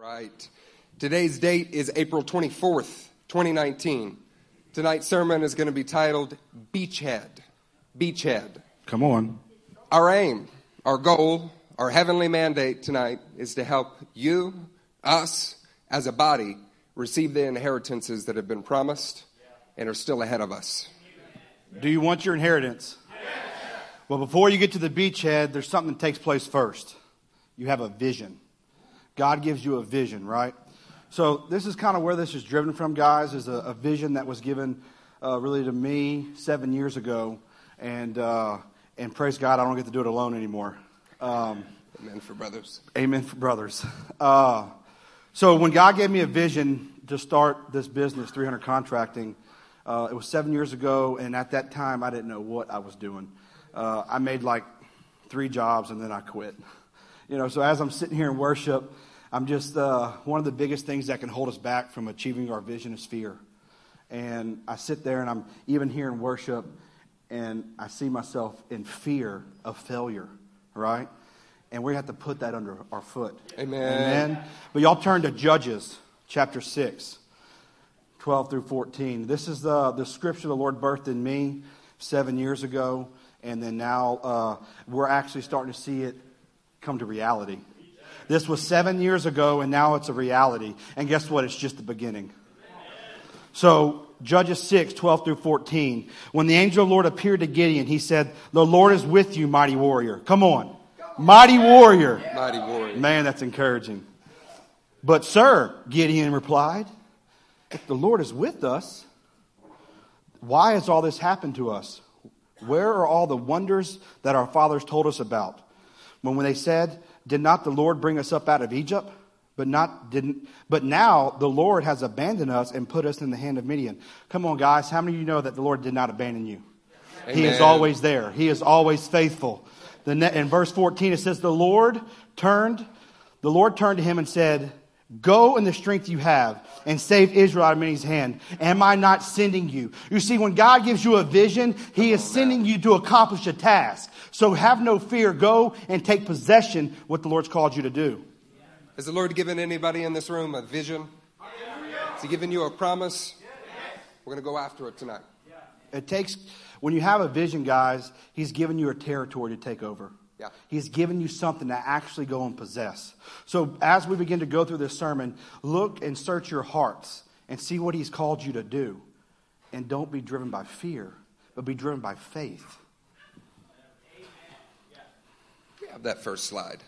Right. Today's date is April 24th, 2019. Tonight's sermon is going to be titled Beachhead. Beachhead. Come on. Our aim, our goal, our heavenly mandate tonight is to help you, us, as a body, receive the inheritances that have been promised and are still ahead of us. Do you want your inheritance? Well, before you get to the beachhead, there's something that takes place first. You have a vision. God gives you a vision, right? So this is kind of where this is driven from, guys. Is a, a vision that was given uh, really to me seven years ago, and uh, and praise God, I don't get to do it alone anymore. Um, amen for brothers. Amen for brothers. Uh, so when God gave me a vision to start this business, 300 Contracting, uh, it was seven years ago, and at that time I didn't know what I was doing. Uh, I made like three jobs and then I quit. You know, so as I'm sitting here in worship I'm just, uh, one of the biggest things that can hold us back from achieving our vision is fear. And I sit there and I'm even here in worship and I see myself in fear of failure, right? And we have to put that under our foot. Amen. Amen. But y'all turn to Judges chapter 6, 12 through 14. This is the, the scripture the Lord birthed in me seven years ago. And then now uh, we're actually starting to see it come to reality. This was seven years ago, and now it's a reality. And guess what? It's just the beginning. So, Judges 6, 12 through 14. When the angel of the Lord appeared to Gideon, he said, The Lord is with you, mighty warrior. Come on. Mighty warrior. Mighty warrior. Man, that's encouraging. But, sir, Gideon replied, If the Lord is with us, why has all this happened to us? Where are all the wonders that our fathers told us about? When, when they said, did not the Lord bring us up out of Egypt? But not didn't but now the Lord has abandoned us and put us in the hand of Midian. Come on, guys, how many of you know that the Lord did not abandon you? Amen. He is always there. He is always faithful. The in verse 14 it says, The Lord turned, the Lord turned to him and said, Go in the strength you have and save Israel out of Midian's hand. Am I not sending you? You see, when God gives you a vision, He is sending you to accomplish a task. So have no fear. Go and take possession what the Lord's called you to do. Has the Lord given anybody in this room a vision? Has He given you a promise? We're going to go after it tonight. It takes, when you have a vision, guys, He's given you a territory to take over. Yeah. He's given you something to actually go and possess. So as we begin to go through this sermon, look and search your hearts and see what He's called you to do. And don't be driven by fear, but be driven by faith. We have that first slide.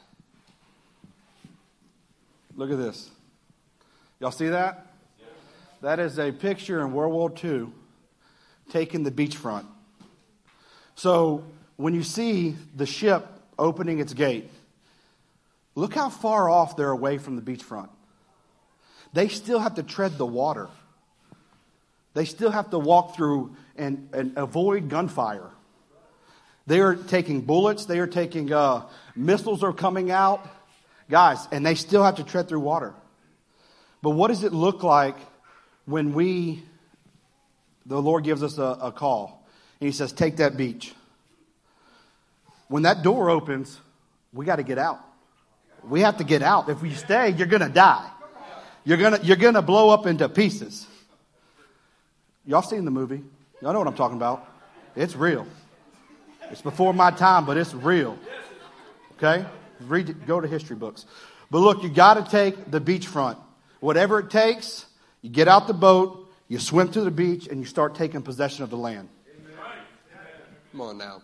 Look at this. Y'all see that? That is a picture in World War II taking the beachfront. So when you see the ship opening its gate, look how far off they're away from the beachfront. They still have to tread the water. They still have to walk through and, and avoid gunfire. They are taking bullets. They are taking uh, missiles are coming out, guys, and they still have to tread through water. But what does it look like when we, the Lord gives us a, a call and He says, "Take that beach." When that door opens, we got to get out. We have to get out. If we stay, you're going to die. You're going to, you're going to blow up into pieces. Y'all seen the movie? Y'all know what I'm talking about. It's real. It's before my time, but it's real. Okay? Read, go to history books. But look, you got to take the beachfront. Whatever it takes, you get out the boat, you swim to the beach, and you start taking possession of the land. Come on now.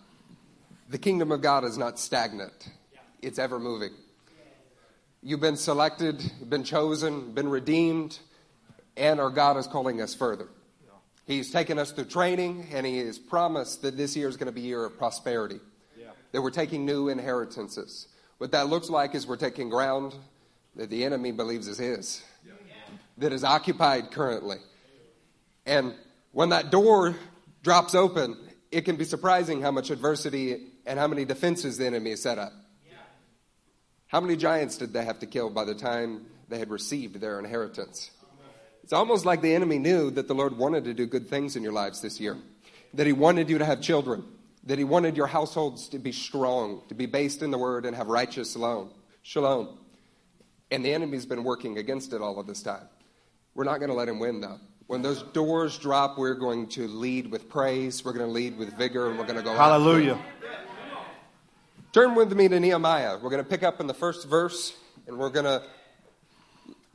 The kingdom of God is not stagnant, it's ever moving. You've been selected, been chosen, been redeemed, and our God is calling us further. He's taken us through training, and He has promised that this year is going to be a year of prosperity. Yeah. That we're taking new inheritances. What that looks like is we're taking ground that the enemy believes is his, yeah. that is occupied currently. And when that door drops open, it can be surprising how much adversity and how many defenses the enemy set up. How many giants did they have to kill by the time they had received their inheritance? It's almost like the enemy knew that the Lord wanted to do good things in your lives this year, that He wanted you to have children, that He wanted your households to be strong, to be based in the Word and have righteous shalom. Shalom. And the enemy's been working against it all of this time. We're not going to let him win, though. When those doors drop, we're going to lead with praise, we're going to lead with vigor, and we're going to go. Hallelujah. Turn with me to Nehemiah. We're going to pick up in the first verse, and we're going to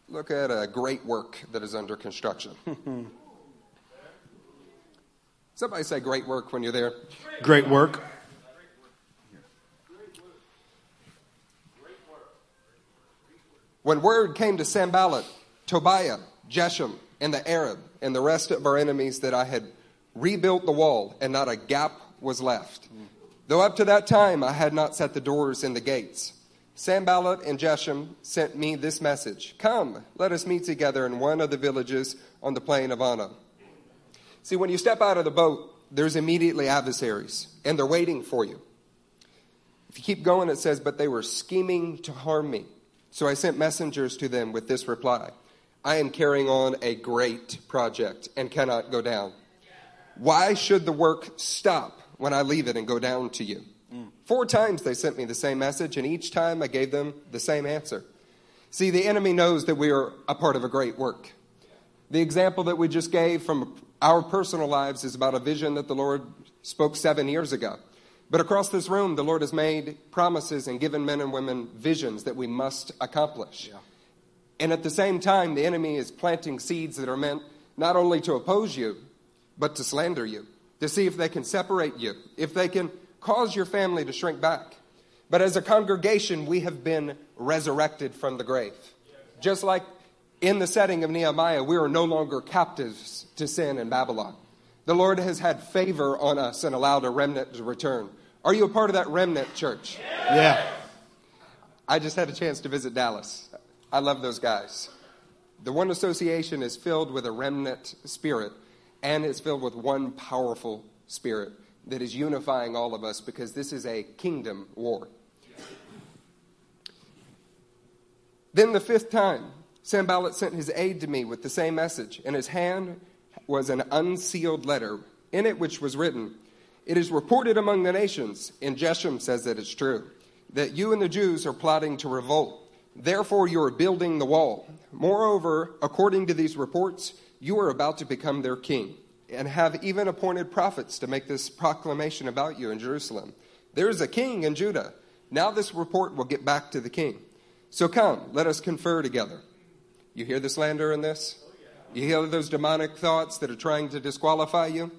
look at a great work that is under construction. Somebody say great work when you're there. Great work. When word came to Sanballat, Tobiah, Geshem, and the Arab, and the rest of our enemies that I had rebuilt the wall, and not a gap was left. Though up to that time I had not set the doors and the gates. Sanballat and Geshem sent me this message Come, let us meet together in one of the villages on the plain of Anna. See, when you step out of the boat, there's immediately adversaries, and they're waiting for you. If you keep going, it says, But they were scheming to harm me. So I sent messengers to them with this reply I am carrying on a great project and cannot go down. Why should the work stop when I leave it and go down to you? Mm. Four times they sent me the same message, and each time I gave them the same answer. See, the enemy knows that we are a part of a great work. The example that we just gave from our personal lives is about a vision that the Lord spoke seven years ago. But across this room, the Lord has made promises and given men and women visions that we must accomplish. Yeah. And at the same time, the enemy is planting seeds that are meant not only to oppose you, but to slander you, to see if they can separate you, if they can cause your family to shrink back. But as a congregation, we have been resurrected from the grave. Just like in the setting of Nehemiah, we are no longer captives to sin in Babylon. The Lord has had favor on us and allowed a remnant to return. Are you a part of that remnant church? Yeah. I just had a chance to visit Dallas. I love those guys. The One Association is filled with a remnant spirit, and it's filled with one powerful spirit that is unifying all of us because this is a kingdom war. Then the fifth time, Sanballat sent his aide to me with the same message. In his hand was an unsealed letter, in it which was written, It is reported among the nations, and Geshem says that it's true, that you and the Jews are plotting to revolt. Therefore, you are building the wall. Moreover, according to these reports, you are about to become their king, and have even appointed prophets to make this proclamation about you in Jerusalem. There is a king in Judah. Now this report will get back to the king. So come, let us confer together. You hear the slander in this? You hear those demonic thoughts that are trying to disqualify you?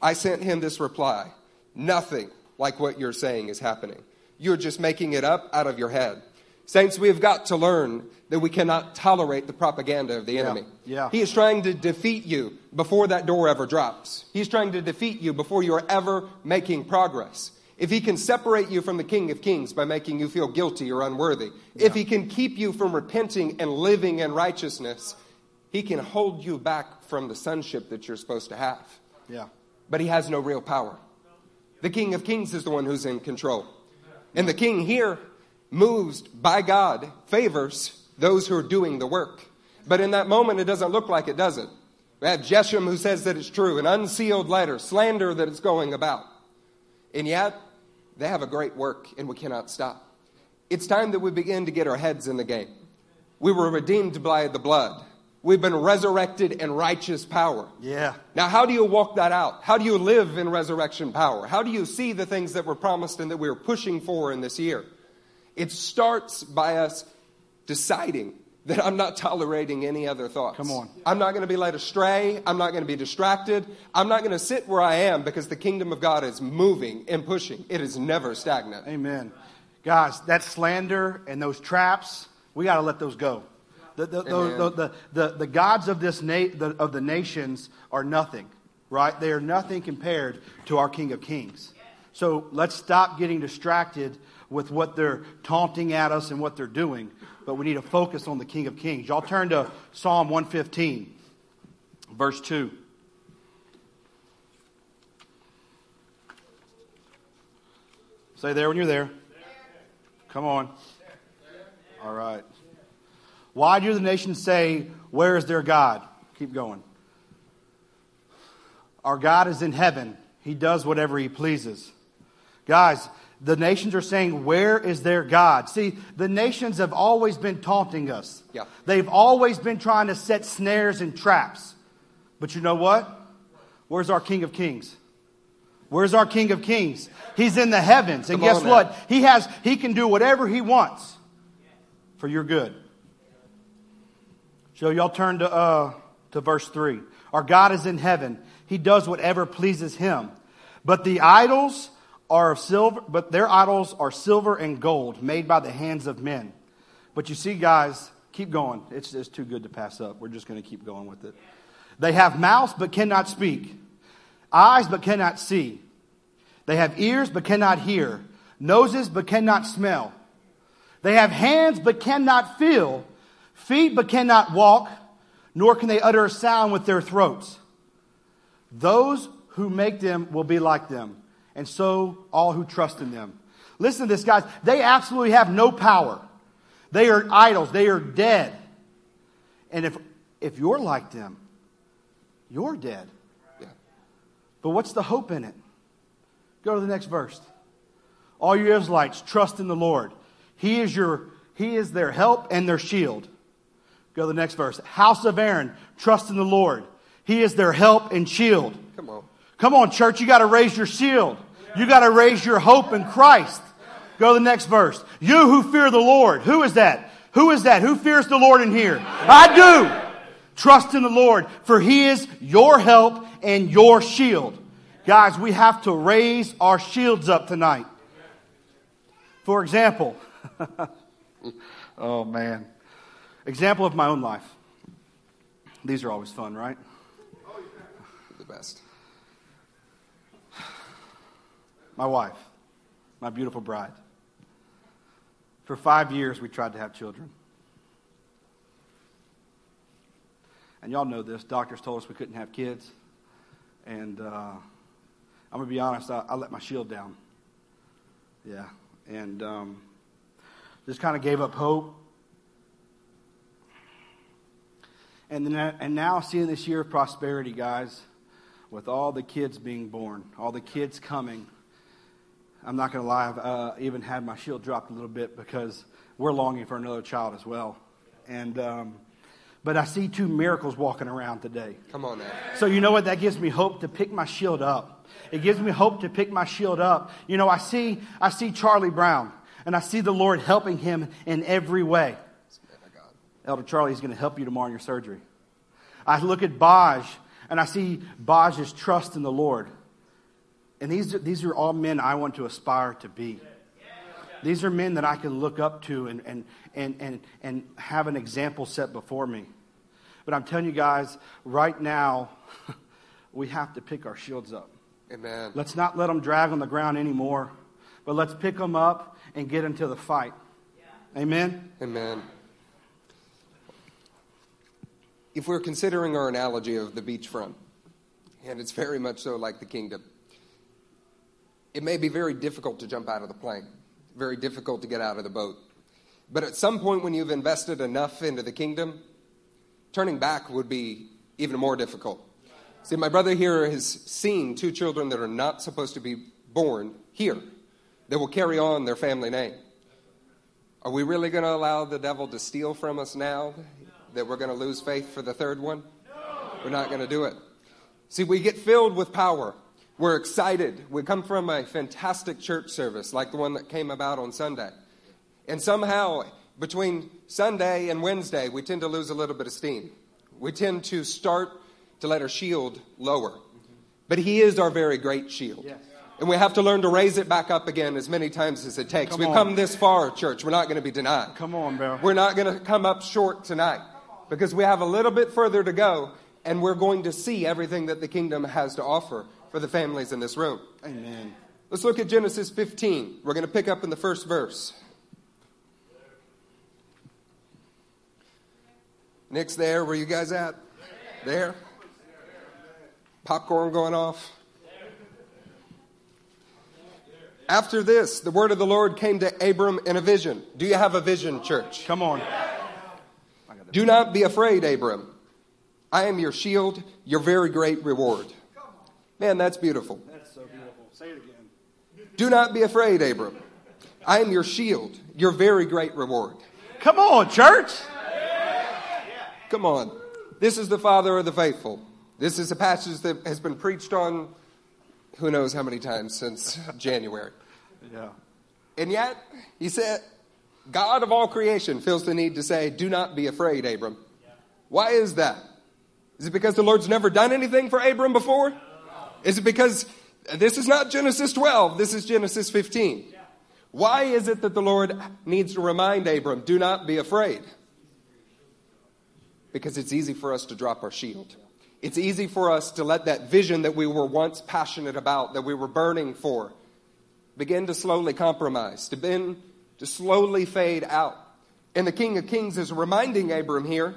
I sent him this reply Nothing like what you're saying is happening. You're just making it up out of your head. Saints, we have got to learn that we cannot tolerate the propaganda of the enemy. yeah. He is trying to defeat you before that door ever drops. He's trying to defeat you before you are ever making progress. If he can separate you from the King of Kings by making you feel guilty or unworthy, if he can keep you from repenting and living in righteousness, he can hold you back from the sonship that you're supposed to have. Yeah. But he has no real power. The King of Kings is the one who's in control. And the king here moves by God, favors those who are doing the work. But in that moment, it doesn't look like it, does it? We have Geshem who says that it's true, an unsealed letter, slander that it's going about. And yet, they have a great work, and we cannot stop. It's time that we begin to get our heads in the game. We were redeemed by the blood. We've been resurrected in righteous power. Yeah. Now, how do you walk that out? How do you live in resurrection power? How do you see the things that were promised and that we are pushing for in this year? It starts by us deciding that I'm not tolerating any other thoughts. Come on. I'm not going to be led astray. I'm not going to be distracted. I'm not going to sit where I am because the kingdom of God is moving and pushing. It is never stagnant. Amen. Guys, that slander and those traps, we got to let those go. The, the, the, the, the, gods of, this na- of the nations are nothing, right? They are nothing compared to our King of Kings. So let's stop getting distracted with what they're taunting at us and what they're doing, but we need to focus on the King of Kings. Y'all turn to Psalm 115, verse 2. Say there when you're there. Come on. All right. Why do the nations say, Where is their God? Keep going. Our God is in heaven. He does whatever He pleases. Guys, The nations are saying, Where is their God? See, the nations have always been taunting us. Yeah. They've always been trying to set snares and traps. But you know what? Where's our King of Kings? Where's our King of Kings? He's in the heavens. And Come guess on what? He has he can do whatever he wants for your good. So y'all turn to uh to verse 3. Our God is in heaven. He does whatever pleases him. But the idols are of silver, but their idols are silver and gold made by the hands of men. But you see guys, keep going. It's it's too good to pass up. We're just going to keep going with it. They have mouths but cannot speak, eyes but cannot see. They have ears but cannot hear, noses but cannot smell. They have hands but cannot feel, feet but cannot walk, nor can they utter a sound with their throats. Those who make them will be like them, and so all who trust in them. Listen to this, guys. They absolutely have no power. They are idols. They are dead. And if, if you're like them, you're dead. Yeah. But what's the hope in it? Go to the next verse. All you Israelites, trust in the Lord. He is your He is their help and their shield. Go to the next verse. House of Aaron, trust in the Lord. He is their help and shield. Come on. Come on, church, you got to raise your shield. You got to raise your hope in Christ. Go to the next verse. You who fear the Lord. Who is that? Who is that? Who fears the Lord in here? I do. Trust in the Lord, for He is your help and your shield. Guys, we have to raise our shields up tonight. For example, oh man, example of my own life. These are always fun, right? The best. My wife, my beautiful bride. For five years, we tried to have children. And y'all know this. Doctors told us we couldn't have kids. And uh, I'm going to be honest, I, I let my shield down. Yeah. And um, just kind of gave up hope. And, then, and now, seeing this year of prosperity, guys, with all the kids being born, all the kids coming, I'm not going to lie, I've uh, even had my shield dropped a little bit because we're longing for another child as well. And, um, but I see two miracles walking around today. Come on now. So you know what? That gives me hope to pick my shield up. It gives me hope to pick my shield up. You know, I see, I see Charlie Brown, and I see the Lord helping him in every way. Elder Charlie is going to help you tomorrow in your surgery. I look at Baj, and I see Baj's trust in the Lord. And these, are- these are all men I want to aspire to be. These are men that I can look up to and, and, and, and, and have an example set before me. But I'm telling you guys, right now, we have to pick our shields up. Amen. Let's not let them drag on the ground anymore, but let's pick them up and get into the fight. Amen? Amen. If we're considering our analogy of the beachfront, and it's very much so like the kingdom, it may be very difficult to jump out of the plane, very difficult to get out of the boat. But at some point, when you've invested enough into the kingdom, turning back would be even more difficult. See, my brother here has seen two children that are not supposed to be born here that will carry on their family name. Are we really going to allow the devil to steal from us now that we're going to lose faith for the third one? We're not going to do it. See, we get filled with power. We're excited. We come from a fantastic church service like the one that came about on Sunday. And somehow, between Sunday and Wednesday, we tend to lose a little bit of steam. We tend to start to let our shield lower. But He is our very great shield. Yes. And we have to learn to raise it back up again as many times as it takes. Come We've on. come this far, church. We're not going to be denied. Come on, Bill. We're not going to come up short tonight because we have a little bit further to go and we're going to see everything that the kingdom has to offer for the families in this room. Amen. Let's look at Genesis 15. We're going to pick up in the first verse. Nick's there. Where you guys at? There? Popcorn going off? After this, the word of the Lord came to Abram in a vision. Do you have a vision, church? Come on. Do not be afraid, Abram. I am your shield, your very great reward. Man, that's beautiful. That's so beautiful. Say it again. Do not be afraid, Abram. I am your shield, your very great reward. Come on, church. Come on. This is the Father of the faithful. This is a passage that has been preached on who knows how many times since January. Yeah. And yet, he said, God of all creation feels the need to say, Do not be afraid, Abram. Why is that? Is it because the Lord's never done anything for Abram before? Is it because this is not Genesis 12, this is Genesis 15? Why is it that the Lord needs to remind Abram, Do not be afraid? Because it's easy for us to drop our shield. It's easy for us to let that vision that we were once passionate about, that we were burning for, begin to slowly compromise, to begin to slowly fade out. And the King of Kings is reminding Abram here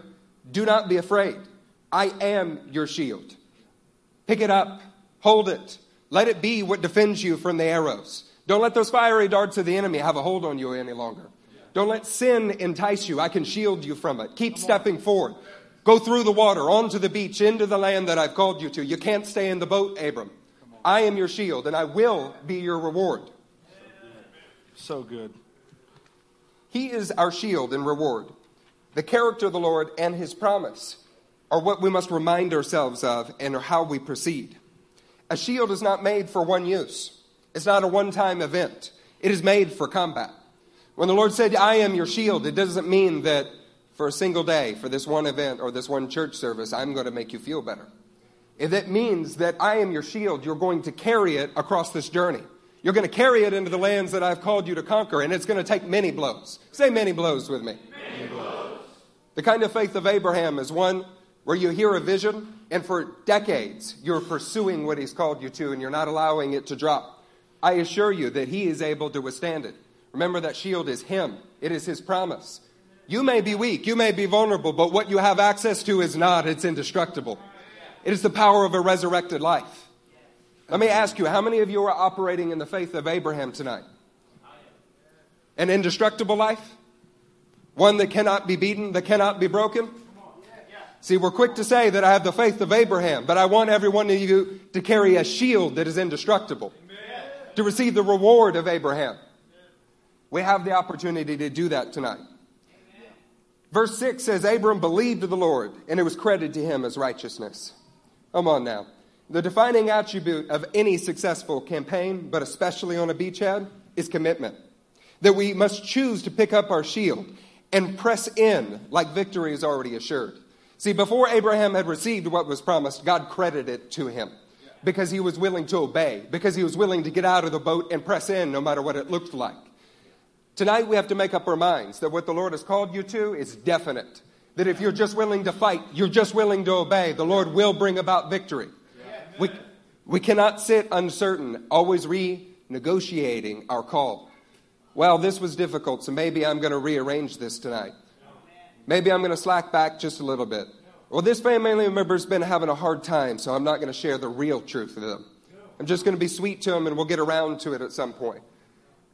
do not be afraid. I am your shield. Pick it up, hold it, let it be what defends you from the arrows. Don't let those fiery darts of the enemy have a hold on you any longer. Don't let sin entice you. I can shield you from it. Keep stepping forward. Go through the water, onto the beach, into the land that I've called you to. You can't stay in the boat, Abram. I am your shield, and I will be your reward. So good. He is our shield and reward. The character of the Lord and his promise are what we must remind ourselves of and how we proceed. A shield is not made for one use, it's not a one time event, it is made for combat. When the Lord said, I am your shield, it doesn't mean that for a single day, for this one event or this one church service, I'm going to make you feel better. If that means that I am your shield, you're going to carry it across this journey. You're going to carry it into the lands that I've called you to conquer, and it's going to take many blows. Say many blows with me. Many blows. The kind of faith of Abraham is one where you hear a vision, and for decades you're pursuing what he's called you to, and you're not allowing it to drop. I assure you that he is able to withstand it. Remember that shield is him, it is his promise. You may be weak, you may be vulnerable, but what you have access to is not, it's indestructible. It is the power of a resurrected life. Let me ask you, how many of you are operating in the faith of Abraham tonight? An indestructible life? One that cannot be beaten, that cannot be broken? See, we're quick to say that I have the faith of Abraham, but I want every one of you to carry a shield that is indestructible, to receive the reward of Abraham. We have the opportunity to do that tonight. Verse 6 says, Abram believed the Lord, and it was credited to him as righteousness. Come on now. The defining attribute of any successful campaign, but especially on a beachhead, is commitment. That we must choose to pick up our shield and press in like victory is already assured. See, before Abraham had received what was promised, God credited it to him because he was willing to obey, because he was willing to get out of the boat and press in no matter what it looked like. Tonight we have to make up our minds that what the Lord has called you to is definite. That if you're just willing to fight, you're just willing to obey, the Lord will bring about victory. We, we cannot sit uncertain, always renegotiating our call. Well, this was difficult, so maybe I'm going to rearrange this tonight. Maybe I'm going to slack back just a little bit. Well, this family member's been having a hard time, so I'm not going to share the real truth with them. I'm just going to be sweet to them and we'll get around to it at some point.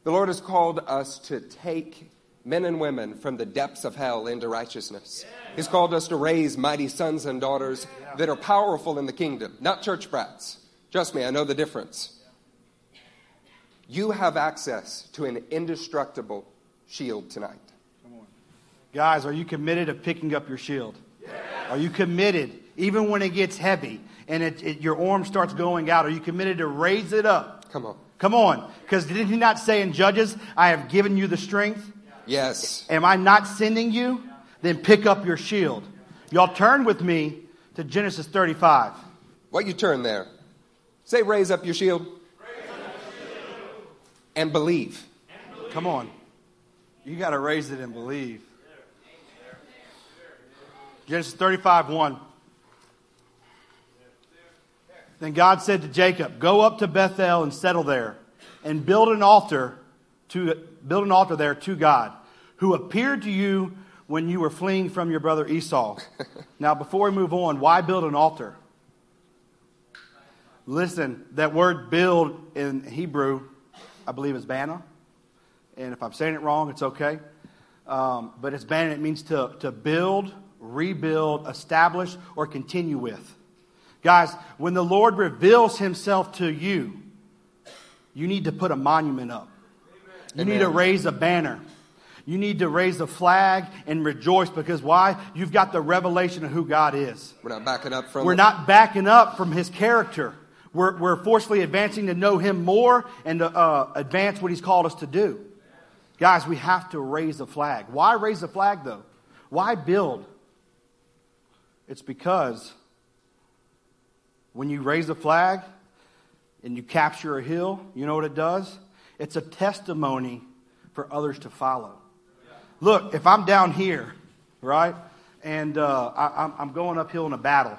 The Lord has called us to take men and women from the depths of hell into righteousness. He's called us to raise mighty sons and daughters that are powerful in the kingdom, not church brats. Trust me, I know the difference. You have access to an indestructible shield tonight. Guys, are you committed to picking up your shield? Yes. Are you committed, even when it gets heavy and it, it, your arm starts going out, are you committed to raise it up? Come on. Come on. Because did he not say in Judges, I have given you the strength? Yes. Am I not sending you? Then pick up your shield. Y'all turn with me to Genesis 35. What you turn there? Say, raise up your shield. Raise up your shield. And, believe. and believe. Come on. You got to raise it and believe. Genesis 35 1. Then God said to Jacob, Go up to Bethel and settle there, and build an altar to build an altar there to God, who appeared to you when you were fleeing from your brother Esau. now, before we move on, why build an altar? Listen, that word build in Hebrew, I believe is bana. And if I'm saying it wrong, it's okay. Um, but it's bana, it means to, to build, rebuild, establish, or continue with. Guys, when the Lord reveals himself to you, you need to put a monument up. You Amen. need to raise a banner. You need to raise a flag and rejoice because why? You've got the revelation of who God is. We're not backing up from We're it. not backing up from his character. We're, we're forcefully advancing to know him more and to uh, advance what he's called us to do. Guys, we have to raise a flag. Why raise a flag, though? Why build? It's because when you raise a flag and you capture a hill, you know what it does? It's a testimony for others to follow. Look, if I'm down here, right, and uh, I, I'm, going uphill in a battle,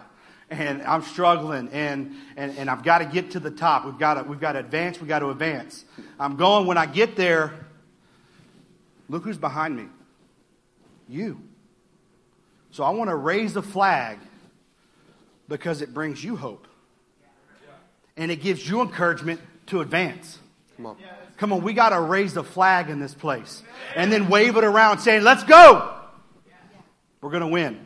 and I'm struggling, and, and, and I've got to get to the top. We've got to, we've got to advance. We've got to advance. I'm going. When I get there, look who's behind me. You. So I want to raise the flag because it brings you hope. And it gives you encouragement to advance. Come on. Come on, we got to raise the flag in this place and then wave it around saying, let's go. We're going to win.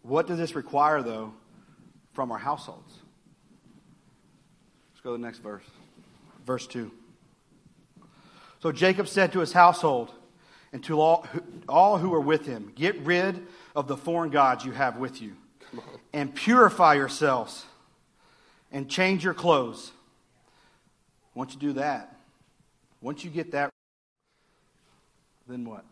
What does this require, though, from our households? Let's go to the next verse. Verse 2. So Jacob said to his household and to all, all who are with him, Get rid of the foreign gods you have with you, and purify yourselves, and change your clothes. Once you do that, once you get that, then what?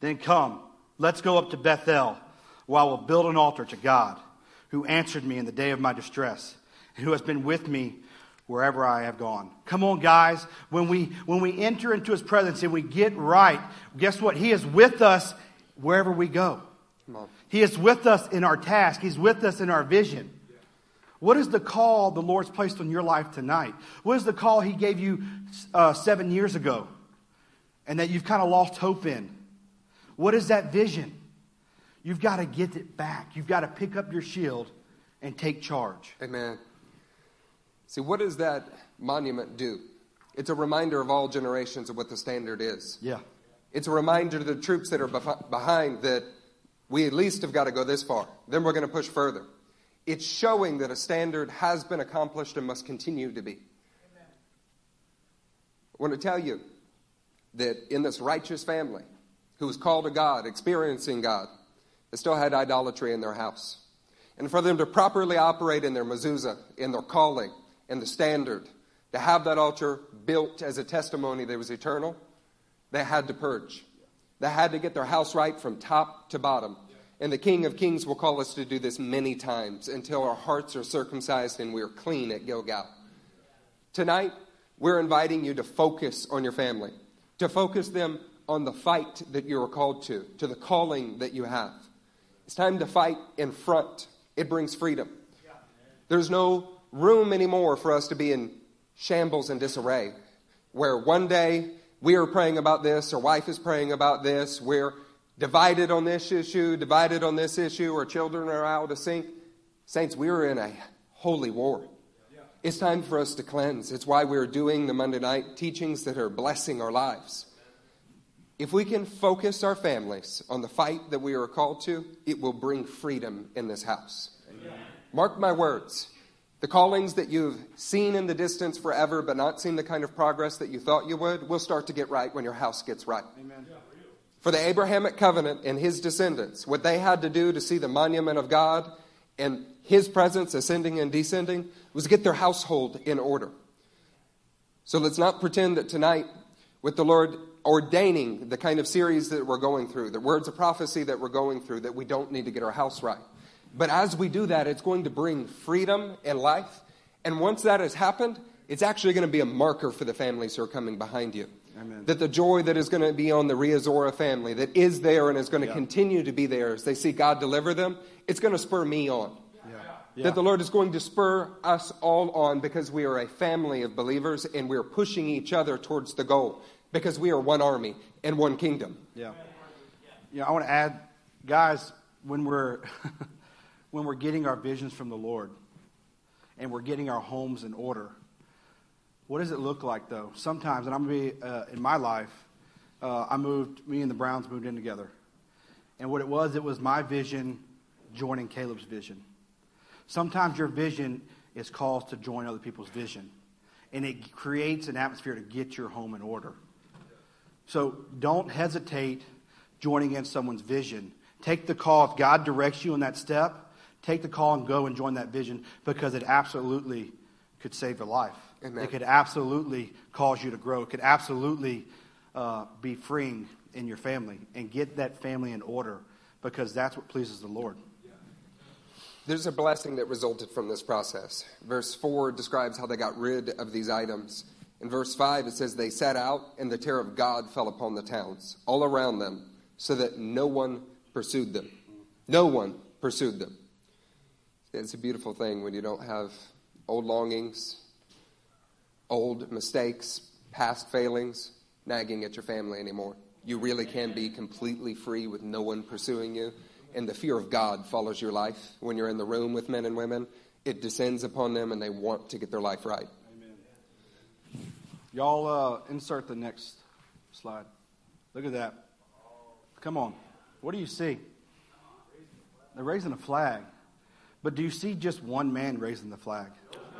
Then come, let's go up to Bethel, where I will build an altar to God, who answered me in the day of my distress, and who has been with me wherever I have gone. Come on, guys. When we, when we enter into his presence and we get right, guess what? He is with us wherever we go. He is with us in our task. He's with us in our vision. What is the call the Lord's placed on your life tonight? What is the call He gave you uh, seven years ago and that you've kind of lost hope in? What is that vision? You've got to get it back. You've got to pick up your shield and take charge. Amen. See, what does that monument do? It's a reminder of all generations of what the standard is. Yeah. It's a reminder to the troops that are bef- behind that we at least have got to go this far. Then we're going to push further. It's showing that a standard has been accomplished and must continue to be. I want to tell you that in this righteous family who was called to God, experiencing God, they still had idolatry in their house. And for them to properly operate in their mezuzah, in their calling, in the standard, to have that altar built as a testimony that was eternal, they had to purge. They had to get their house right from top to bottom. And the King of Kings will call us to do this many times until our hearts are circumcised and we are clean at Gilgal. Tonight, we're inviting you to focus on your family, to focus them on the fight that you are called to, to the calling that you have. It's time to fight in front. It brings freedom. There's no room anymore for us to be in shambles and disarray, where one day we are praying about this, our wife is praying about this, we're divided on this issue, divided on this issue, our children are out of sync. Saints, we are in a holy war. It's time for us to cleanse. It's why we're doing the Monday night teachings that are blessing our lives. If we can focus our families on the fight that we are called to, it will bring freedom in this house. Mark my words. The callings that you've seen in the distance forever, but not seen the kind of progress that you thought you would, will start to get right when your house gets right. Amen. For the Abrahamic covenant and his descendants, what they had to do to see the monument of God and his presence ascending and descending was get their household in order. So let's not pretend that tonight, with the Lord ordaining the kind of series that we're going through, the words of prophecy that we're going through, that we don't need to get our house right. But as we do that, it's going to bring freedom and life. And once that has happened, it's actually going to be a marker for the families who are coming behind you. Amen. That the joy that is going to be on the Riazora family, that is there and is going to Yeah. continue to be there as they see God deliver them, it's going to spur me on. Yeah. That the Lord is going to spur us all on because we are a family of believers and we're pushing each other towards the goal because we are one army and one kingdom. Yeah. Yeah, I want to add, guys, when we're when we're getting our visions from the Lord and we're getting our homes in order, what does it look like though? Sometimes, and I'm gonna be uh, in my life, uh, I moved. Me and the Browns moved in together, and what it was, it was my vision joining Caleb's vision. Sometimes your vision, is calls to join other people's vision. And it creates an atmosphere to get your home in order. So don't hesitate joining in someone's vision. Take the call. If God directs you in that step, take the call and go and join that vision because it absolutely could save your life. Amen. It could absolutely cause you to grow. It could absolutely uh, be freeing in your family and get that family in order because that's what pleases the Lord. There's a blessing that resulted from this process. Verse 4 describes how they got rid of these items. In verse 5, it says, They set out, and the terror of God fell upon the towns, all around them, so that no one pursued them. No one pursued them. It's a beautiful thing when you don't have old longings, old mistakes, past failings nagging at your family anymore. You really can be completely free with no one pursuing you. And the fear of God follows your life when you're in the room with men and women. It descends upon them and they want to get their life right. Amen. Y'all uh, insert the next slide. Look at that. Come on. What do you see? They're raising a flag. But do you see just one man raising the flag?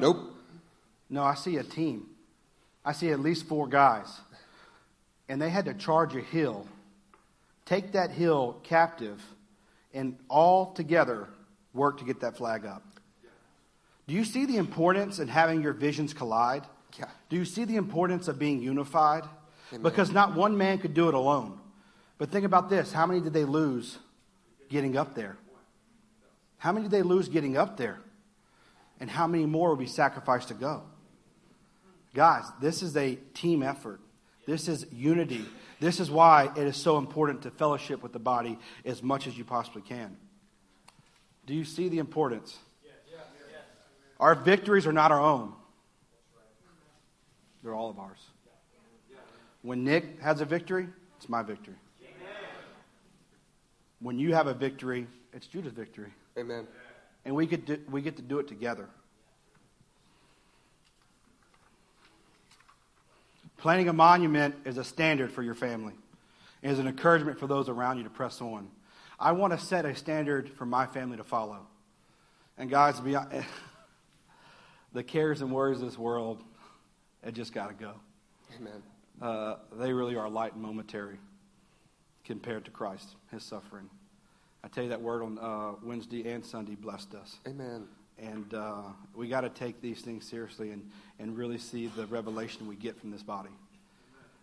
Nope. No, I see a team. I see at least four guys. And they had to charge a hill, take that hill captive, and all together work to get that flag up. Do you see the importance in having your visions collide? Yeah. Do you see the importance of being unified? Amen. Because not one man could do it alone. But think about this how many did they lose getting up there? How many did they lose getting up there? And how many more will be sacrificed to go? Guys, this is a team effort. This is unity. This is why it is so important to fellowship with the body as much as you possibly can. Do you see the importance? Our victories are not our own, they're all of ours. When Nick has a victory, it's my victory. When you have a victory, it's Judah's victory. Amen. And we get to, we get to do it together. Planting a monument is a standard for your family. It is an encouragement for those around you to press on. I want to set a standard for my family to follow. And guys, be, the cares and worries of this world, it just got to go. Amen. Uh, they really are light and momentary compared to Christ, his suffering. I tell you that word on uh, Wednesday and Sunday blessed us. Amen. And uh, we got to take these things seriously and, and really see the revelation we get from this body.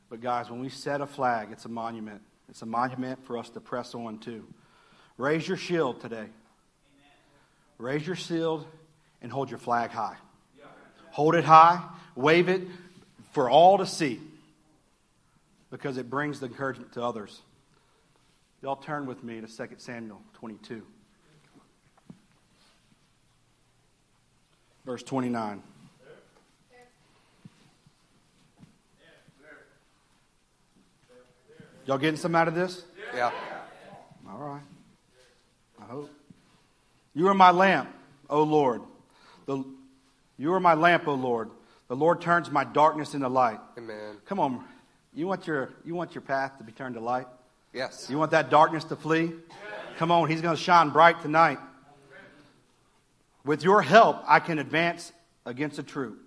But, guys, when we set a flag, it's a monument. It's a monument for us to press on to. Raise your shield today. Raise your shield and hold your flag high. Hold it high, wave it for all to see because it brings the encouragement to others. Y'all turn with me to 2 Samuel 22. Verse 29. Y'all getting some out of this? Yeah. All right. I hope. You are my lamp, O Lord. The, you are my lamp, O Lord. The Lord turns my darkness into light. Amen. Come on. You want your, you want your path to be turned to light? Yes. You want that darkness to flee? Come on, He's going to shine bright tonight. With your help, I can advance against the truth.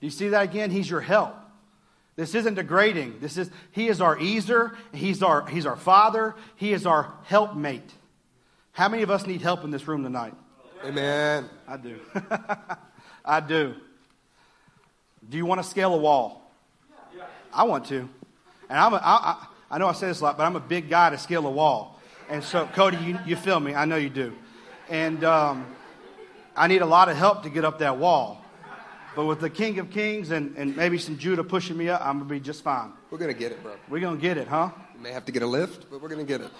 Do you see that again? He's your help. This isn't degrading. This is He is our ezer. He's our He's our Father. He is our helpmate. How many of us need help in this room tonight? Amen. I do. I do. Do you want to scale a wall? Yeah. I want to. And I'm a, I, I, I know I say this a lot, but I'm a big guy to scale a wall. And so, Cody, you, you feel me. I know you do. And um, I need a lot of help to get up that wall. But with the King of Kings and, and maybe some Judah pushing me up, I'm going to be just fine. We're going to get it, bro. We're going to get it, huh? You may have to get a lift, but we're going to get it.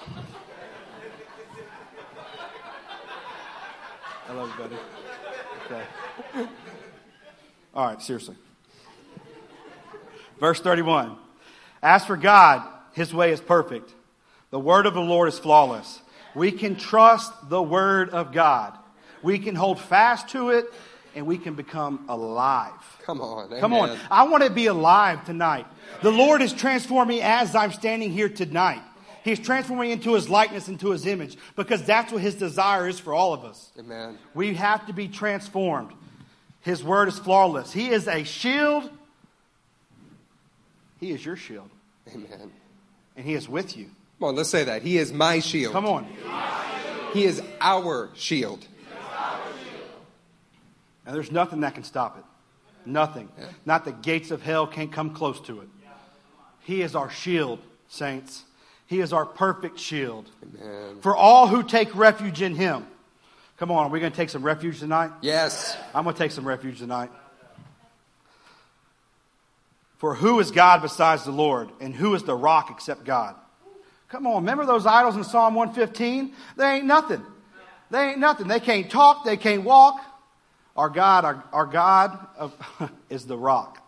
I love you, buddy. Okay. All right, seriously. Verse 31. As for God, his way is perfect. The word of the Lord is flawless. We can trust the word of God. We can hold fast to it and we can become alive. Come on. Come on. I want to be alive tonight. The Lord is transforming me as I'm standing here tonight. He's transforming into his likeness, into his image, because that's what his desire is for all of us. Amen. We have to be transformed. His word is flawless. He is a shield. He is your shield. Amen. And He is with you. Come on, let's say that. He is my shield. Come on. He is our shield. And there's nothing that can stop it. Nothing. Yeah. Not the gates of hell can't come close to it. He is our shield, saints. He is our perfect shield. Amen. For all who take refuge in Him. Come on, are we going to take some refuge tonight? Yes. I'm going to take some refuge tonight. For who is God besides the Lord? And who is the rock except God? Come on, remember those idols in Psalm 115? They ain't nothing. They ain't nothing. They can't talk, they can't walk. Our God, our, our God of, is the rock.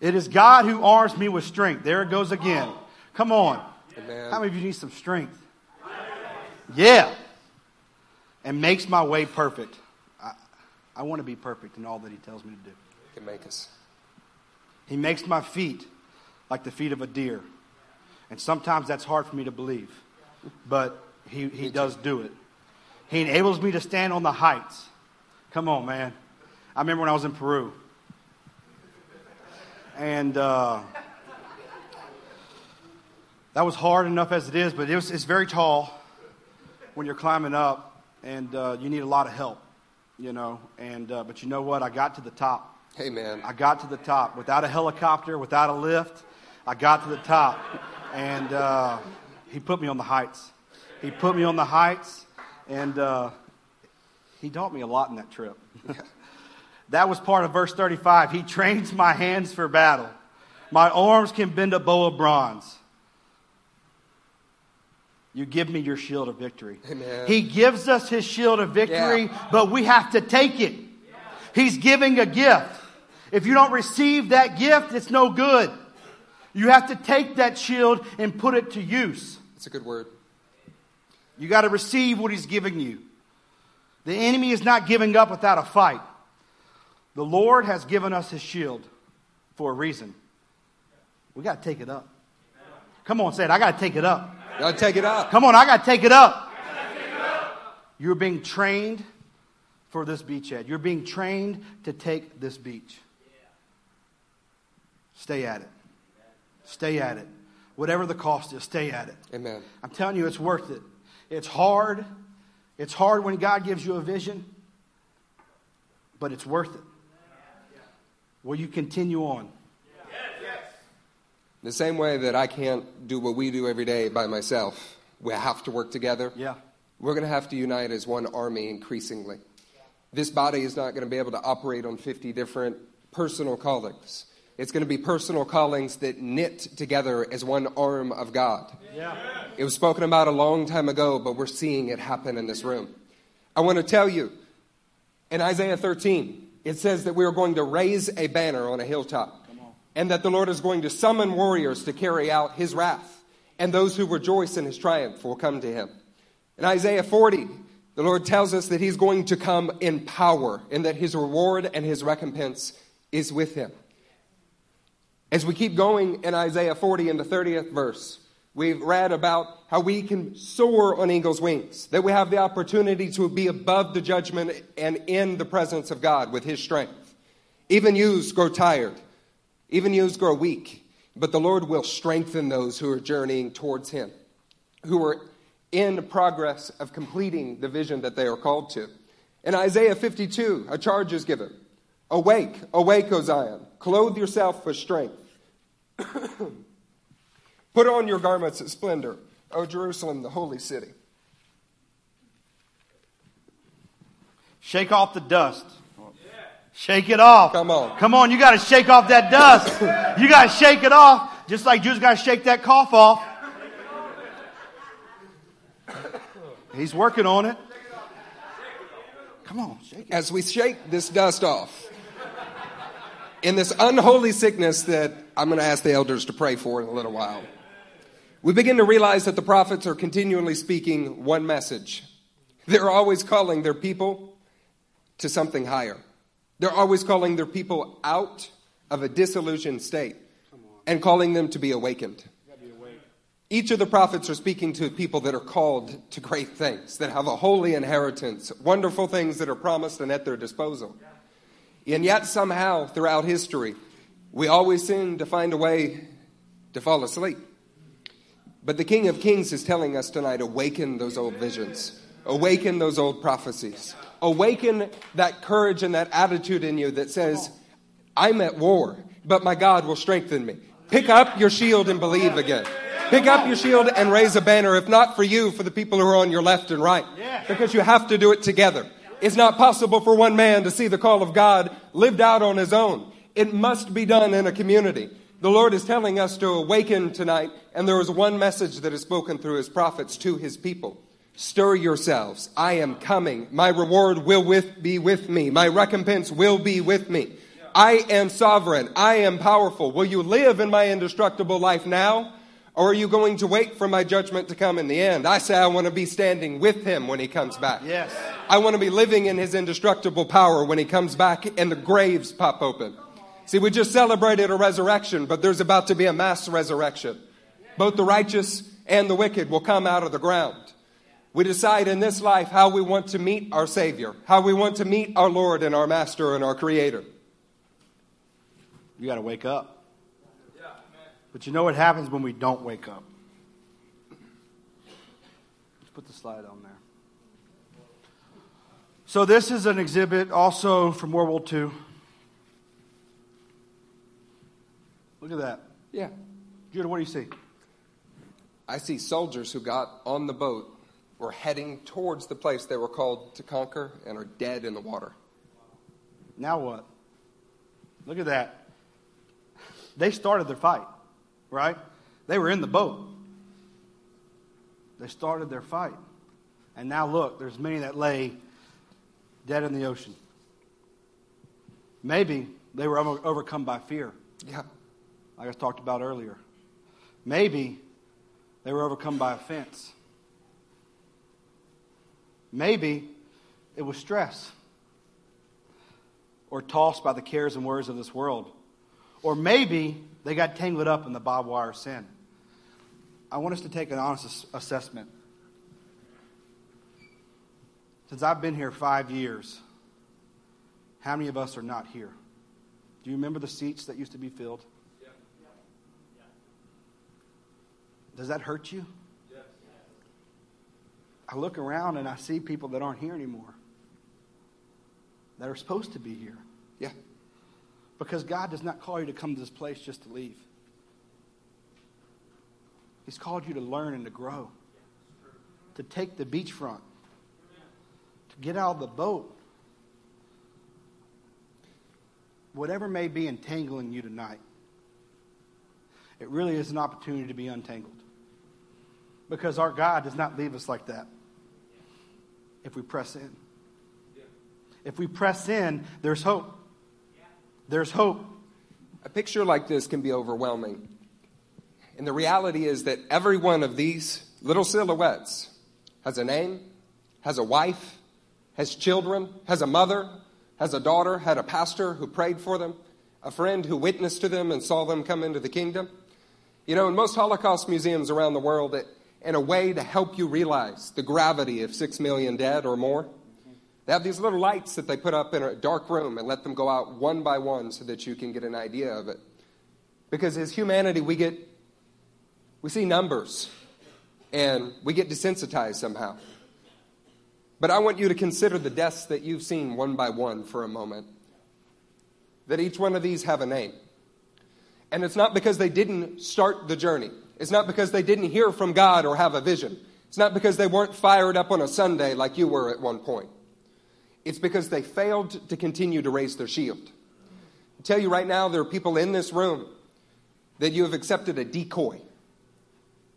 It is God who arms me with strength. There it goes again. Come on. Amen. How many of you need some strength? Yeah. And makes my way perfect. I, I want to be perfect in all that He tells me to do. Can make us. He makes my feet like the feet of a deer. And sometimes that's hard for me to believe. But He, he does do it. He enables me to stand on the heights. Come on, man. I remember when I was in Peru. And uh, that was hard enough as it is, but it was, it's very tall when you're climbing up, and uh, you need a lot of help, you know. And uh, but you know what? I got to the top. Amen. I got to the top without a helicopter, without a lift. I got to the top, and uh, he put me on the heights. He put me on the heights, and uh, he taught me a lot in that trip. that was part of verse 35. He trains my hands for battle. My arms can bend a bow of bronze. You give me your shield of victory. Amen. He gives us his shield of victory, Yeah. but we have to take it. He's giving a gift. If you don't receive that gift, it's no good. You have to take that shield and put it to use. It's a good word. You got to receive what he's giving you. The enemy is not giving up without a fight. The Lord has given us his shield for a reason. We got to take it up. Come on, say it. I got to take it up. Gotta take it up. Come on, I got to take it up. You're being trained for this beachhead. You're being trained to take this beach. Stay at it. Stay at it. Whatever the cost is, stay at it. Amen. I'm telling you, it's worth it. It's hard. It's hard when God gives you a vision, but it's worth it. Will you continue on? The same way that I can't do what we do every day by myself, we have to work together. Yeah. We're going to have to unite as one army increasingly. This body is not going to be able to operate on 50 different personal callings. It's going to be personal callings that knit together as one arm of God. Yeah. It was spoken about a long time ago, but we're seeing it happen in this room. I want to tell you, in Isaiah 13, it says that we are going to raise a banner on a hilltop, and that the Lord is going to summon warriors to carry out his wrath, and those who rejoice in his triumph will come to him. In Isaiah 40, the Lord tells us that he's going to come in power, and that his reward and his recompense is with him. As we keep going in Isaiah 40 in the 30th verse, we've read about how we can soar on eagle's wings, that we have the opportunity to be above the judgment and in the presence of God with his strength. Even youths grow tired, even youths grow weak, but the Lord will strengthen those who are journeying towards him, who are in progress of completing the vision that they are called to. In Isaiah 52, a charge is given. Awake, awake, O Zion. Clothe yourself with strength. Put on your garments of splendor, O Jerusalem, the holy city. Shake off the dust. Shake it off. Come on. Come on, you got to shake off that dust. you got to shake it off, just like Jude's got to shake that cough off. He's working on it. Come on, shake it. As we shake this dust off, in this unholy sickness that I'm going to ask the elders to pray for in a little while, we begin to realize that the prophets are continually speaking one message. They're always calling their people to something higher. They're always calling their people out of a disillusioned state and calling them to be awakened. Each of the prophets are speaking to people that are called to great things, that have a holy inheritance, wonderful things that are promised and at their disposal. And yet, somehow, throughout history, we always seem to find a way to fall asleep. But the King of Kings is telling us tonight awaken those old visions, awaken those old prophecies, awaken that courage and that attitude in you that says, I'm at war, but my God will strengthen me. Pick up your shield and believe again. Pick up your shield and raise a banner, if not for you, for the people who are on your left and right. Because you have to do it together. It's not possible for one man to see the call of God lived out on his own. It must be done in a community. The Lord is telling us to awaken tonight, and there is one message that is spoken through his prophets to his people. Stir yourselves. I am coming. My reward will with, be with me. My recompense will be with me. I am sovereign. I am powerful. Will you live in my indestructible life now? Or are you going to wait for my judgment to come in the end? I say I want to be standing with him when he comes back. Yes. I want to be living in his indestructible power when he comes back and the graves pop open. See, we just celebrated a resurrection, but there's about to be a mass resurrection. Both the righteous and the wicked will come out of the ground. We decide in this life how we want to meet our Savior, how we want to meet our Lord and our Master and our Creator. You got to wake up. But you know what happens when we don't wake up? Let's put the slide on there. So, this is an exhibit also from World War II. Look at that. Yeah. Judah, what do you see? I see soldiers who got on the boat were heading towards the place they were called to conquer and are dead in the water. Now what? Look at that. They started their fight, right? They were in the boat. They started their fight. And now look, there's many that lay dead in the ocean. Maybe they were overcome by fear, Yeah. like I talked about earlier. Maybe they were overcome by offense. Maybe it was stress or tossed by the cares and worries of this world. Or maybe they got tangled up in the barbed wire sin. I want us to take an honest assessment. Since I've been here five years, how many of us are not here? Do you remember the seats that used to be filled? Does that hurt you? I look around and I see people that aren't here anymore, that are supposed to be here. Yeah. Because God does not call you to come to this place just to leave. He's called you to learn and to grow, to take the beachfront, to get out of the boat. Whatever may be entangling you tonight, it really is an opportunity to be untangled. Because our God does not leave us like that if we press in. If we press in, there's hope. There's hope. A picture like this can be overwhelming. And the reality is that every one of these little silhouettes has a name, has a wife, has children, has a mother, has a daughter, had a pastor who prayed for them, a friend who witnessed to them and saw them come into the kingdom. You know, in most Holocaust museums around the world, it, in a way to help you realize the gravity of six million dead or more, they have these little lights that they put up in a dark room and let them go out one by one so that you can get an idea of it. Because as humanity, we get, we see numbers and we get desensitized somehow. But I want you to consider the deaths that you've seen one by one for a moment. That each one of these have a name. And it's not because they didn't start the journey. It's not because they didn't hear from God or have a vision. It's not because they weren't fired up on a Sunday like you were at one point. It's because they failed to continue to raise their shield. I tell you right now, there are people in this room that you have accepted a decoy.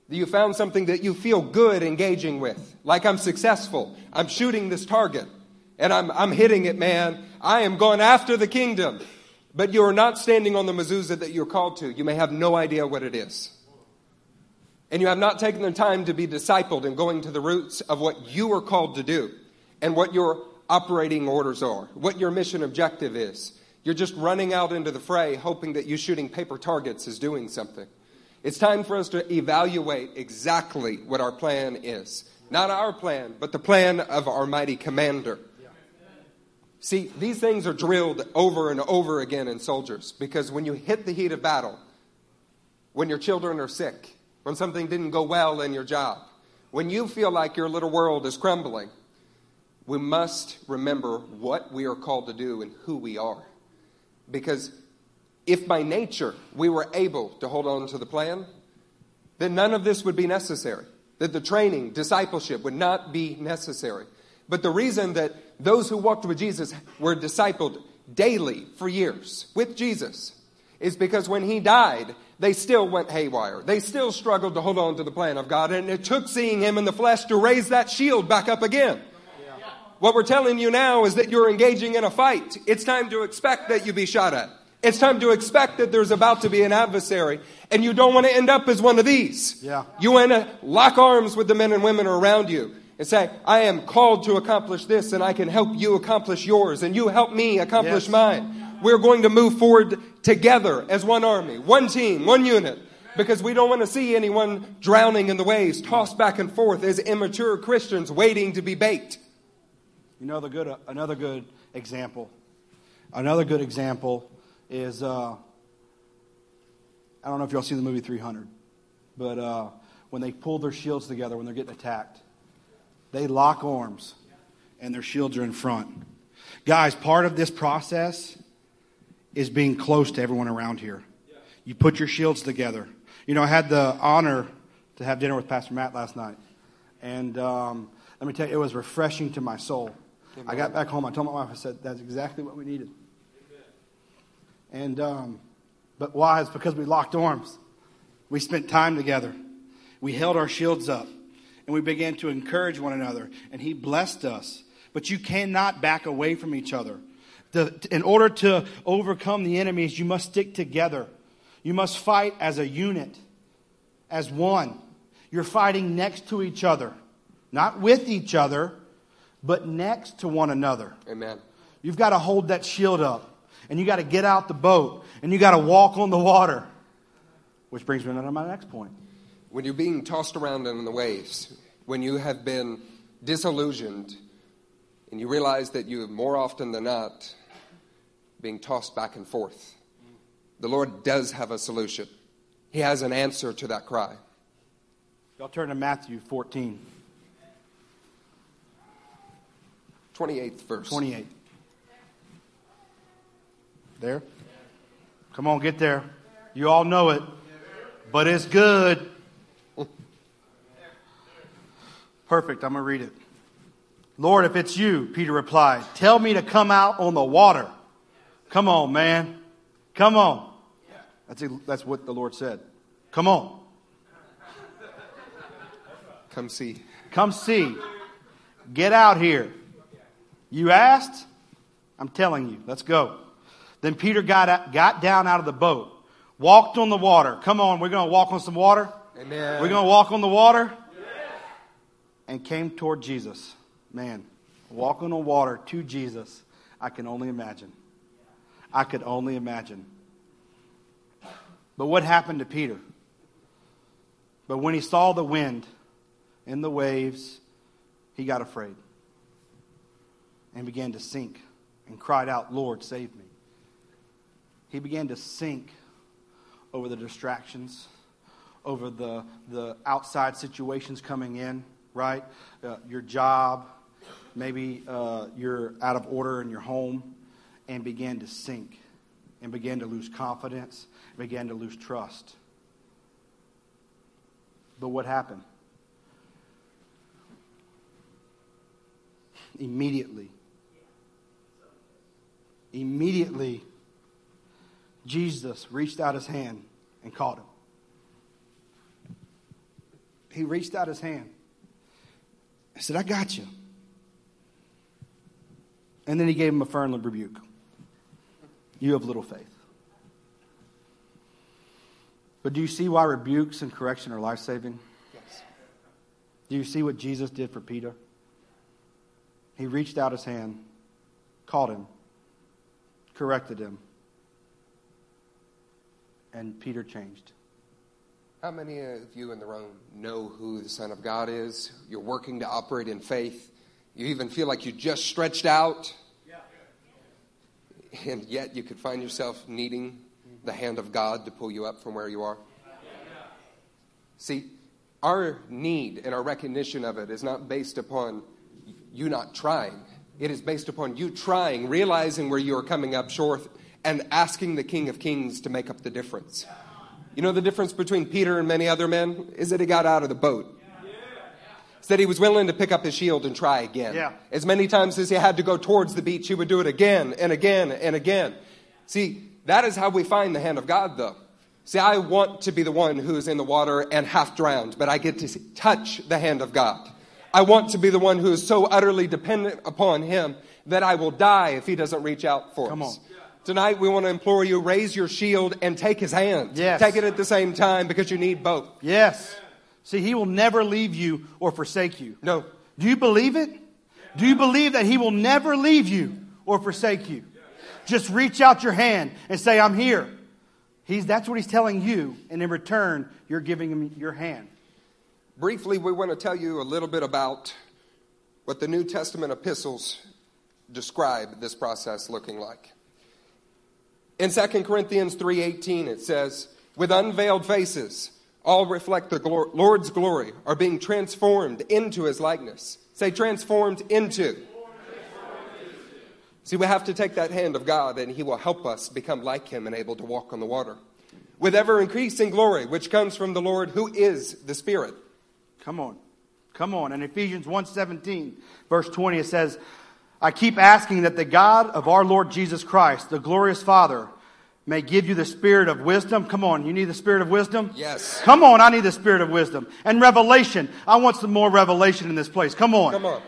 That you found something that you feel good engaging with. Like I'm successful. I'm shooting this target. And I'm, I'm hitting it, man. I am going after the kingdom. But you are not standing on the mezuzah that you're called to. You may have no idea what it is. And you have not taken the time to be discipled and going to the roots of what you are called to do and what your operating orders are, what your mission objective is. You're just running out into the fray hoping that you shooting paper targets is doing something. It's time for us to evaluate exactly what our plan is. Not our plan, but the plan of our mighty commander. See, these things are drilled over and over again in soldiers because when you hit the heat of battle, when your children are sick, when something didn't go well in your job, when you feel like your little world is crumbling, we must remember what we are called to do and who we are. Because if by nature we were able to hold on to the plan, then none of this would be necessary. That the training, discipleship would not be necessary. But the reason that those who walked with Jesus were discipled daily for years with Jesus is because when he died, they still went haywire. They still struggled to hold on to the plan of God, and it took seeing him in the flesh to raise that shield back up again. What we're telling you now is that you're engaging in a fight. It's time to expect that you be shot at. It's time to expect that there's about to be an adversary, and you don't want to end up as one of these. Yeah. You want to lock arms with the men and women around you and say, I am called to accomplish this, and I can help you accomplish yours, and you help me accomplish Yes. mine. We're going to move forward together as one army, one team, one unit, because we don't want to see anyone drowning in the waves, tossed back and forth as immature Christians waiting to be baked. You know, the good, another good example. Another good example is uh, I don't know if y'all seen the movie 300, but uh, when they pull their shields together when they're getting attacked, they lock arms and their shields are in front. Guys, part of this process is being close to everyone around here. You put your shields together. You know, I had the honor to have dinner with Pastor Matt last night. And um, let me tell you, it was refreshing to my soul. I got back home. I told my wife, I said, that's exactly what we needed. And, um, but why? It's because we locked arms. We spent time together. We held our shields up and we began to encourage one another. And He blessed us. But you cannot back away from each other. The, in order to overcome the enemies, you must stick together. You must fight as a unit, as one. You're fighting next to each other, not with each other, but next to one another. Amen. You've got to hold that shield up, and you got to get out the boat, and you got to walk on the water. Which brings me to my next point. When you're being tossed around in the waves, when you have been disillusioned, and you realize that you more often than not being tossed back and forth, the Lord does have a solution. He has an answer to that cry. Y'all turn to Matthew 14, 28th verse. 28. There? Come on, get there. You all know it, but it's good. Perfect. I'm going to read it. Lord, if it's you, Peter replied, tell me to come out on the water. Come on, man. Come on. That's, that's what the Lord said. Come on. Come see. Come see. Get out here. You asked? I'm telling you. Let's go. Then Peter got, out, got down out of the boat, walked on the water. Come on, we're going to walk on some water. Amen. We're going to walk on the water. And came toward Jesus. Man, walking on water to Jesus, I can only imagine. I could only imagine. But what happened to Peter? But when he saw the wind and the waves, he got afraid and began to sink and cried out, Lord, save me. He began to sink over the distractions, over the, the outside situations coming in, right? Uh, your job, maybe uh, you're out of order in your home, and began to sink and began to lose confidence, began to lose trust. But what happened? Immediately, immediately, Jesus reached out his hand and caught him. He reached out his hand. I said, I got you. And then he gave him a firm rebuke. You have little faith. But do you see why rebukes and correction are life saving? Yes. Do you see what Jesus did for Peter? He reached out his hand, caught him, corrected him, and Peter changed. How many of you in the room know who the Son of God is? You're working to operate in faith. You even feel like you just stretched out. and yet you could find yourself needing the hand of God to pull you up from where you are? See, our need and our recognition of it is not based upon you not trying. It is based upon you trying, realizing where you are coming up short, and asking the King of Kings to make up the difference. You know the difference between Peter and many other men is that he got out of the boat. It's that he was willing to pick up his shield and try again. Yeah. As many times as he had to go towards the beach, he would do it again and again and again. See, that is how we find the hand of God, though. See, I want to be the one who is in the water and half drowned, but I get to touch the hand of God. I want to be the one who is so utterly dependent upon Him that I will die if He doesn't reach out for Come us. on. Tonight, we want to implore you raise your shield and take His hand. Yes. Take it at the same time because you need both. Yes. See, he will never leave you or forsake you. No. Do you believe it? Do you believe that he will never leave you or forsake you? Just reach out your hand and say, I'm here. He's, that's what he's telling you. And in return, you're giving him your hand. Briefly, we want to tell you a little bit about what the New Testament epistles describe this process looking like. In 2 Corinthians 3:18 it says, "With unveiled faces, all reflect the glor- Lord's glory, are being transformed into his likeness." Say transformed into. See, we have to take that hand of God and he will help us become like him and able to walk on the water. With ever increasing glory, which comes from the Lord who is the Spirit. Come on. Come on. In Ephesians 1:17, verse 20 it says, I keep asking that the God of our Lord Jesus Christ, the glorious Father, may give you the spirit of wisdom. Come on, you need the spirit of wisdom? Yes. Come on, I need the spirit of wisdom. And revelation. I want some more revelation in this place. Come on. Come on.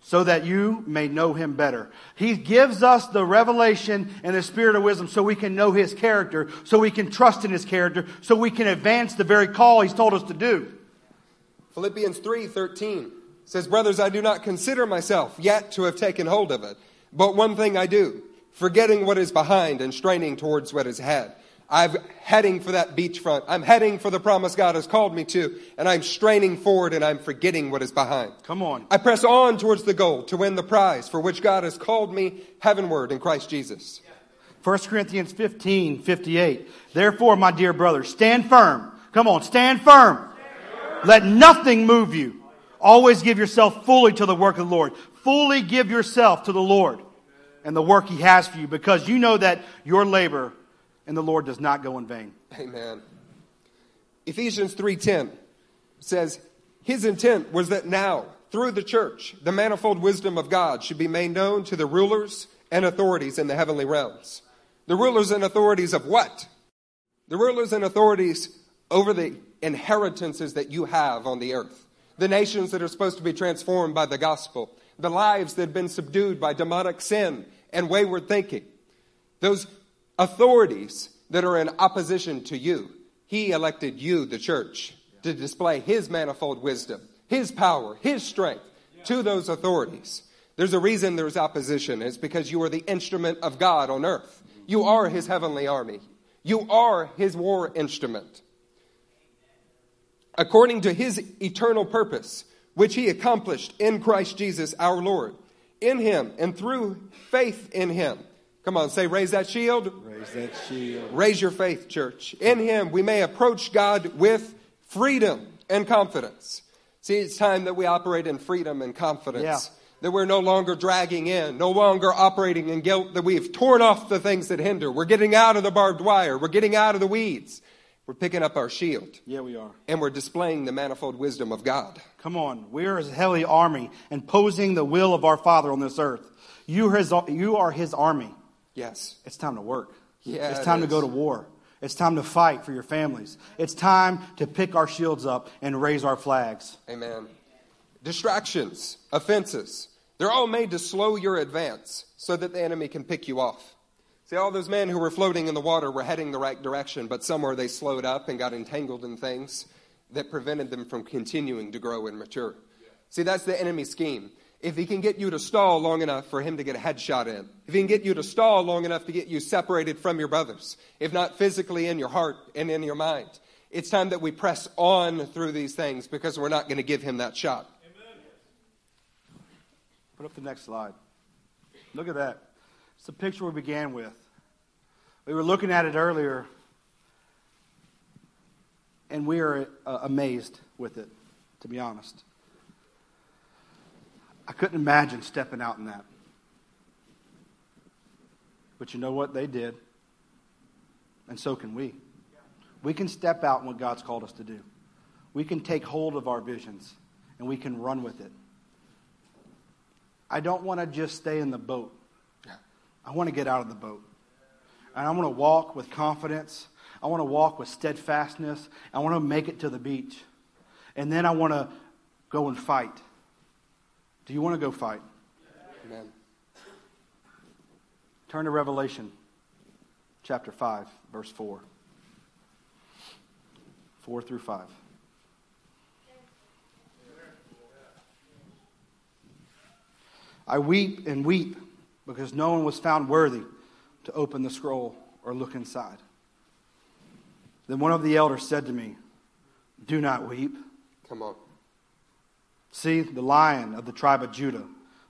So that you may know him better. He gives us the revelation and the spirit of wisdom so we can know his character, so we can trust in his character, so we can advance the very call he's told us to do. Philippians 3:13 says, "Brothers, I do not consider myself yet to have taken hold of it, but one thing I do, forgetting what is behind and straining towards what is ahead. I'm heading for that beachfront. I'm heading for the promise God has called me to, and I'm straining forward and I'm forgetting what is behind. Come on. I press on towards the goal to win the prize for which God has called me heavenward in Christ Jesus." 1 Corinthians 15, 58. Therefore, my dear brothers, stand firm. Come on, stand firm. Let nothing move you. Always give yourself fully to the work of the Lord. Fully give yourself to the Lord and the work He has for you because you know that your labor in the Lord does not go in vain. Amen. Ephesians 3:10 says his intent was that now through the church the manifold wisdom of God should be made known to the rulers and authorities in the heavenly realms. The rulers and authorities of what? The rulers and authorities over the inheritances that you have on the earth. The nations that are supposed to be transformed by the gospel. The lives that have been subdued by demonic sin and wayward thinking. Those authorities that are in opposition to you. He elected you, the church, to display His manifold wisdom, His power, His strength to those authorities. There's a reason there's opposition. It's because you are the instrument of God on earth. You are His heavenly army. You are His war instrument. According to His eternal purpose, which He accomplished in Christ Jesus our Lord, in Him and through faith in Him. Come on, say, raise that shield. Raise that shield. Raise your faith, church. In Him, we may approach God with freedom and confidence. See, it's time that we operate in freedom and confidence. Yeah. That we're no longer dragging in, no longer operating in guilt, that we've torn off the things that hinder. We're getting out of the barbed wire. We're getting out of the weeds. We're picking up our shield. Yeah, we are. And we're displaying the manifold wisdom of God. Come on. We are his heavenly army imposing the will of our Father on this earth. You are his, you are his army. Yes. It's time to work. Yeah, it's it time to go to war. It's time to fight for your families. It's time to pick our shields up and raise our flags. Amen. Distractions, offenses, they're all made to slow your advance so that the enemy can pick you off. See, all those men who were floating in the water were heading the right direction, but somewhere they slowed up and got entangled in things that prevented them from continuing to grow and mature. See, that's the enemy's scheme. If he can get you to stall long enough for him to get a headshot in, if he can get you to stall long enough to get you separated from your brothers, if not physically in your heart and in your mind, it's time that we press on through these things because we're not going to give him that shot. Amen. Put up the next slide. Look at that. It's the picture we began with. We were looking at it earlier, and we are uh, amazed with it, to be honest. I couldn't imagine stepping out in that. But you know what? They did. And so can we. We can step out in what God's called us to do. We can take hold of our visions and we can run with it. I don't want to just stay in the boat. I want to get out of the boat. And I want to walk with confidence. I want to walk with steadfastness. I want to make it to the beach. And then I want to go and fight. Do you want to go fight? Amen. Turn to Revelation chapter 5, verse 4. 4 through 5. I weep and weep because no one was found worthy to open the scroll or look inside. Then one of the elders said to me, Do not weep. Come on. See, the lion of the tribe of Judah,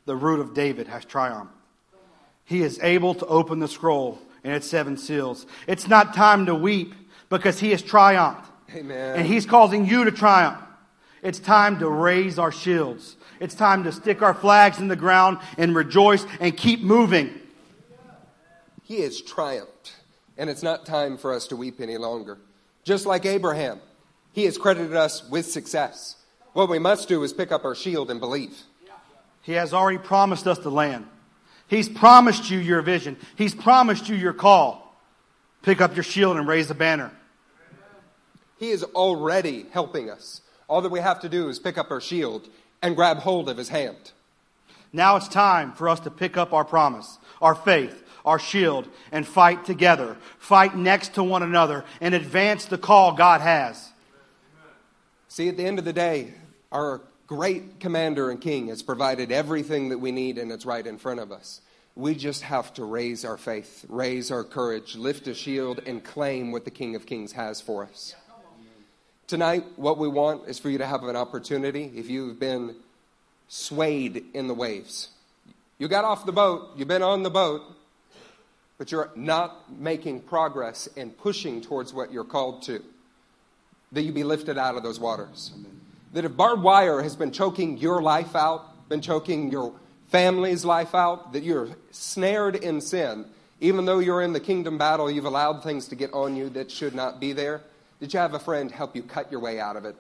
the root of David, has triumphed. He is able to open the scroll and its seven seals. It's not time to weep because he has triumphed. Amen. And he's causing you to triumph. It's time to raise our shields. It's time to stick our flags in the ground and rejoice and keep moving. He has triumphed, and it's not time for us to weep any longer. Just like Abraham, he has credited us with success. What we must do is pick up our shield and believe. He has already promised us the land. He's promised you your vision. He's promised you your call. Pick up your shield and raise the banner. He is already helping us. All that we have to do is pick up our shield and grab hold of his hand. Now it's time for us to pick up our promise, our faith, our shield, and fight together. Fight next to one another and advance the call God has. See, at the end of the day, our great commander and king has provided everything that we need, and it's right in front of us. We just have to raise our faith, raise our courage, lift a shield, and claim what the King of Kings has for us. Tonight, what we want is for you to have an opportunity if you've been swayed in the waves. You got off the boat, you've been on the boat, but you're not making progress and pushing towards what you're called to. That you be lifted out of those waters. That if barbed wire has been choking your life out, been choking your family's life out, that you're snared in sin, even though you're in the kingdom battle, you've allowed things to get on you that should not be there. Did you have a friend help you cut your way out of it?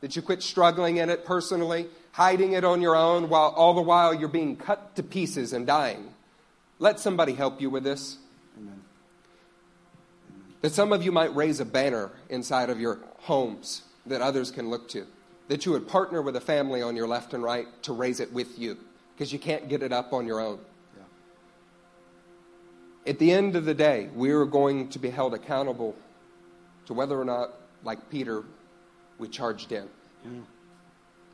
Did you quit struggling in it personally, hiding it on your own, while all the while you're being cut to pieces and dying? Let somebody help you with this. Amen. That some of you might raise a banner inside of your homes that others can look to. That you would partner with a family on your left and right to raise it with you, because you can't get it up on your own. Yeah. At the end of the day, we are going to be held accountable to whether or not, like Peter, we charged in.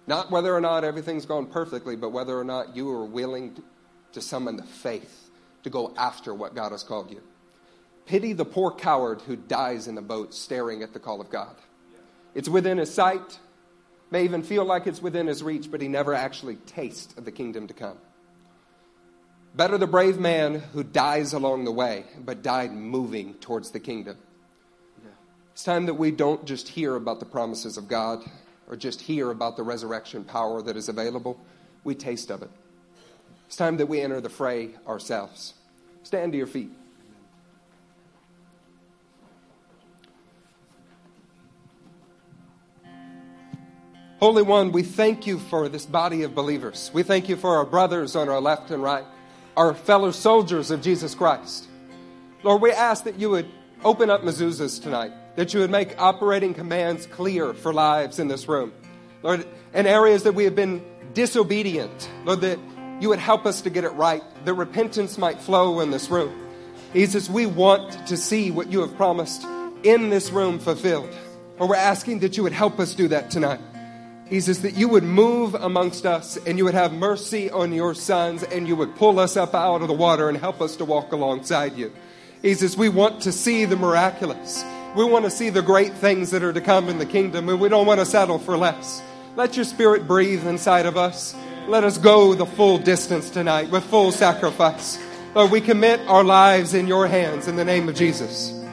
Not whether or not everything's gone perfectly, but whether or not you are willing to summon the faith to go after what God has called you. Pity the poor coward who dies in the boat staring at the call of God. It's within his sight, may even feel like it's within his reach, but he never actually tastes of the kingdom to come. Better the brave man who dies along the way, but died moving towards the kingdom. It's time that we don't just hear about the promises of God or just hear about the resurrection power that is available. We taste of it. It's time that we enter the fray ourselves. Stand to your feet. Holy One, we thank you for this body of believers. We thank you for our brothers on our left and right, our fellow soldiers of Jesus Christ. Lord, we ask that you would open up mezuzahs tonight, that you would make operating commands clear for lives in this room. Lord, in areas that we have been disobedient, Lord, that you would help us to get it right, that repentance might flow in this room. Jesus, we want to see what you have promised in this room fulfilled. Lord, we're asking that you would help us do that tonight. Jesus, that you would move amongst us and you would have mercy on your sons and you would pull us up out of the water and help us to walk alongside you. Jesus, we want to see the miraculous. We want to see the great things that are to come in the kingdom and we don't want to settle for less. Let your spirit breathe inside of us. Let us go the full distance tonight with full sacrifice. Lord, we commit our lives in your hands in the name of Jesus.